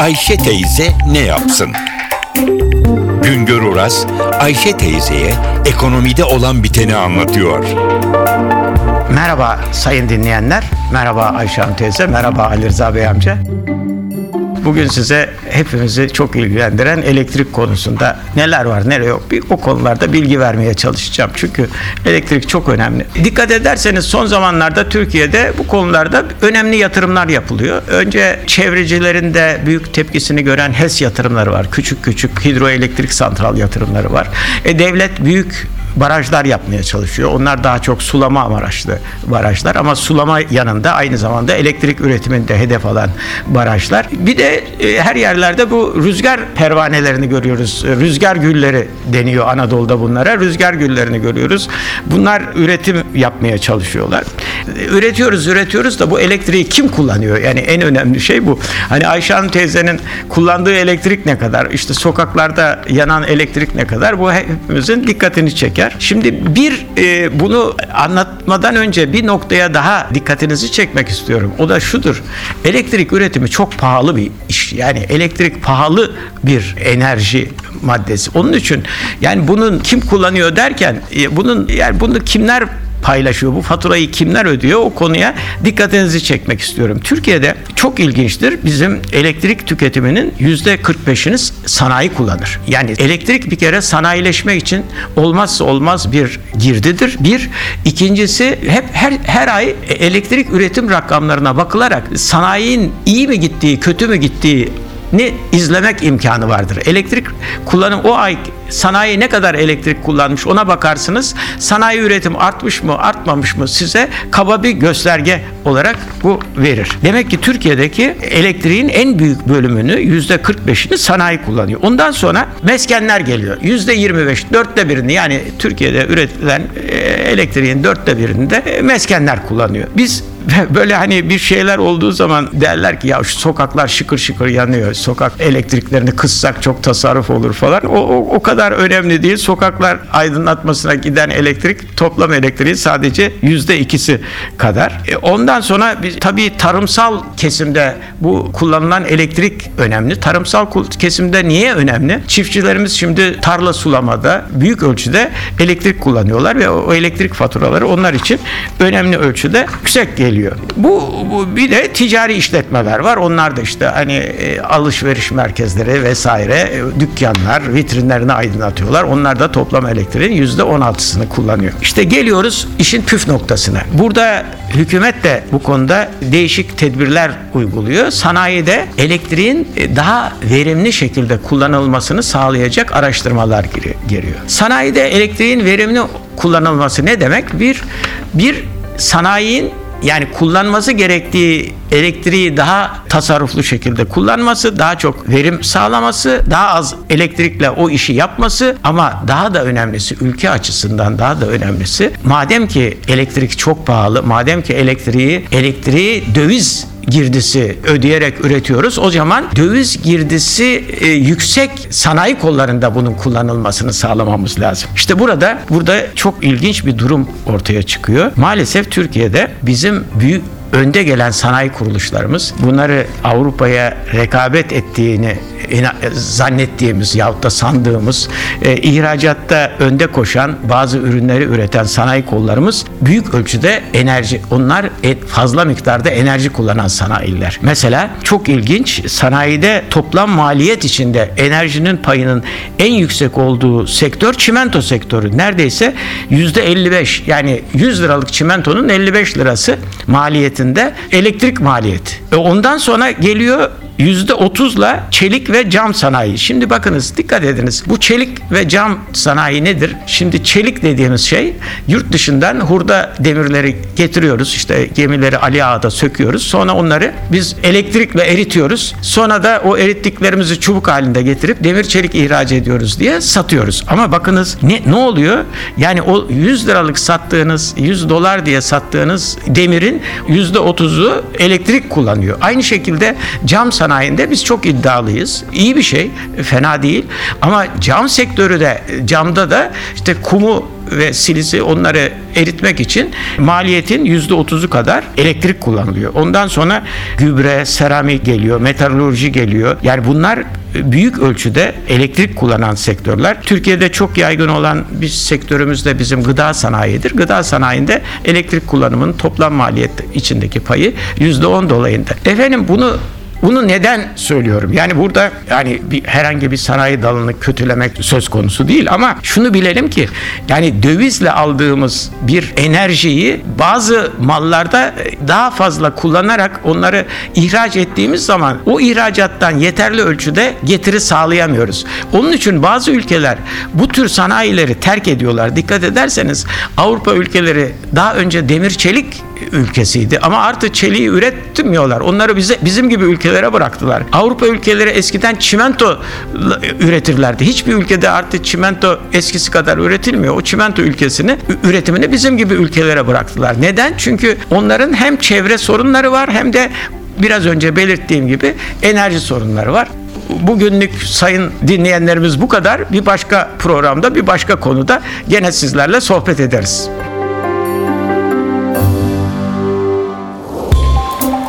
Ayşe teyze ne yapsın? Güngör Oras, Ayşe teyzeye ekonomide olan biteni anlatıyor. Merhaba sayın dinleyenler. Merhaba Ayşe Hanım teyze. Merhaba Ali Rıza Bey amca. Bugün size hepimizi çok ilgilendiren elektrik konusunda neler var neler yok bir o konularda bilgi vermeye çalışacağım. Çünkü elektrik çok önemli. Dikkat ederseniz son zamanlarda Türkiye'de bu konularda önemli yatırımlar yapılıyor. Önce çevrecilerin de büyük tepkisini gören HES yatırımları var. Küçük küçük hidroelektrik santral yatırımları var. E, devlet büyük barajlar yapmaya çalışıyor. Onlar daha çok sulama amaçlı barajlar ama sulama yanında aynı zamanda elektrik üretiminde hedef alan barajlar. Bir de e, her yerlerde bu rüzgar pervanelerini görüyoruz. E, Rüzgar gülleri deniyor Anadolu'da bunlara. Rüzgar güllerini görüyoruz. Bunlar üretim yapmaya çalışıyorlar. E, Üretiyoruz, üretiyoruz da bu elektriği kim kullanıyor? Yani en önemli şey bu. Hani Ayşe Hanım teyzenin kullandığı elektrik ne kadar? İşte sokaklarda yanan elektrik ne kadar? Bu hepimizin dikkatini çeker. Şimdi bir e, bunu anlatmadan önce bir noktaya daha dikkatinizi çekmek istiyorum. O da şudur. Elektrik üretimi çok pahalı bir iş. Yani elektrik pahalı bir enerji maddesi. Onun için yani bunun kim kullanıyor derken e, bunun yani bunu kimler paylaşıyor? Bu faturayı kimler ödüyor? O konuya dikkatinizi çekmek istiyorum. Türkiye'de çok ilginçtir. Bizim elektrik tüketiminin yüzde 45'ini sanayi kullanır. Yani elektrik bir kere sanayileşmek için olmazsa olmaz bir girdidir. Bir. ikincisi hep her, her ay elektrik üretim rakamlarına bakılarak sanayinin iyi mi gittiği, kötü mü gittiği ni izlemek imkanı vardır. Elektrik kullanım o ay sanayi ne kadar elektrik kullanmış ona bakarsınız. Sanayi üretim artmış mı artmamış mı size kaba bir gösterge olarak bu verir. Demek ki Türkiye'deki elektriğin en büyük bölümünü yüzde 45'ini sanayi kullanıyor. Ondan sonra meskenler geliyor. Yüzde 25, dörtte birini yani Türkiye'de üretilen e, elektriğin dörtte birini de meskenler kullanıyor. Biz böyle hani bir şeyler olduğu zaman derler ki ya şu sokaklar şıkır şıkır yanıyor. Sokak elektriklerini kıssak çok tasarruf olur falan. O, o, o kadar önemli değil. Sokaklar aydınlatmasına giden elektrik toplam elektriğin sadece yüzde ikisi kadar. E, ondan sonra biz, tabii tarımsal kesimde bu kullanılan elektrik önemli. Tarımsal kesimde niye önemli? Çiftçilerimiz şimdi tarla sulamada büyük ölçüde elektrik kullanıyorlar ve o elektrik faturaları onlar için önemli ölçüde yüksek geliyor. Bu, bu bir de ticari işletmeler var. Onlar da işte hani e, alışveriş merkezleri vesaire e, dükkanlar vitrinlerini aydınlatıyorlar. Onlar da toplam elektriğin yüzde 16'sını kullanıyor. İşte geliyoruz işin püf noktasına. Burada hükümet de bu konuda değişik tedbirler uyguluyor. Sanayide elektriğin e, daha verimli şekilde kullanılmasını sağlayacak araştırmalar giriyor. Sanayide elektriğin verimli kullanılması ne demek? Bir bir sanayinin yani kullanması gerektiği elektriği daha tasarruflu şekilde kullanması, daha çok verim sağlaması, daha az elektrikle o işi yapması ama daha da önemlisi ülke açısından daha da önemlisi madem ki elektrik çok pahalı, madem ki elektriği elektriği döviz girdisi ödeyerek üretiyoruz. O zaman döviz girdisi e, yüksek sanayi kollarında bunun kullanılmasını sağlamamız lazım. İşte burada burada çok ilginç bir durum ortaya çıkıyor. Maalesef Türkiye'de bizim büyük önde gelen sanayi kuruluşlarımız bunları Avrupa'ya rekabet ettiğini zannettiğimiz yahut da sandığımız e, ihracatta önde koşan bazı ürünleri üreten sanayi kollarımız büyük ölçüde enerji onlar fazla miktarda enerji kullanan sanayiler. Mesela çok ilginç sanayide toplam maliyet içinde enerjinin payının en yüksek olduğu sektör çimento sektörü. Neredeyse yüzde 55 yani 100 liralık çimentonun 55 lirası maliyetinde elektrik maliyeti. E ondan sonra geliyor %30'la çelik ve cam sanayi. Şimdi bakınız dikkat ediniz. Bu çelik ve cam sanayi nedir? Şimdi çelik dediğimiz şey yurt dışından hurda demirleri getiriyoruz. İşte gemileri Ali Ağa'da söküyoruz. Sonra onları biz elektrikle eritiyoruz. Sonra da o erittiklerimizi çubuk halinde getirip demir çelik ihraç ediyoruz diye satıyoruz. Ama bakınız ne, ne oluyor? Yani o 100 liralık sattığınız 100 dolar diye sattığınız demirin %30'u elektrik kullanıyor. Aynı şekilde cam sanayi sanayinde biz çok iddialıyız. İyi bir şey, fena değil. Ama cam sektörü de, camda da işte kumu ve silisi onları eritmek için maliyetin yüzde otuzu kadar elektrik kullanılıyor. Ondan sonra gübre, seramik geliyor, metalurji geliyor. Yani bunlar büyük ölçüde elektrik kullanan sektörler. Türkiye'de çok yaygın olan bir sektörümüz de bizim gıda sanayidir. Gıda sanayinde elektrik kullanımının toplam maliyet içindeki payı yüzde on dolayında. Efendim bunu bunu neden söylüyorum? Yani burada yani bir, herhangi bir sanayi dalını kötülemek söz konusu değil ama şunu bilelim ki yani dövizle aldığımız bir enerjiyi bazı mallarda daha fazla kullanarak onları ihraç ettiğimiz zaman o ihracattan yeterli ölçüde getiri sağlayamıyoruz. Onun için bazı ülkeler bu tür sanayileri terk ediyorlar. Dikkat ederseniz Avrupa ülkeleri daha önce demir çelik ülkesiydi ama artık çeliği üretmiyorlar. Onları bize bizim gibi ülkelere bıraktılar. Avrupa ülkeleri eskiden çimento üretirlerdi. Hiçbir ülkede artık çimento eskisi kadar üretilmiyor. O çimento ülkesini üretimini bizim gibi ülkelere bıraktılar. Neden? Çünkü onların hem çevre sorunları var hem de biraz önce belirttiğim gibi enerji sorunları var. Bugünlük sayın dinleyenlerimiz bu kadar. Bir başka programda, bir başka konuda gene sizlerle sohbet ederiz.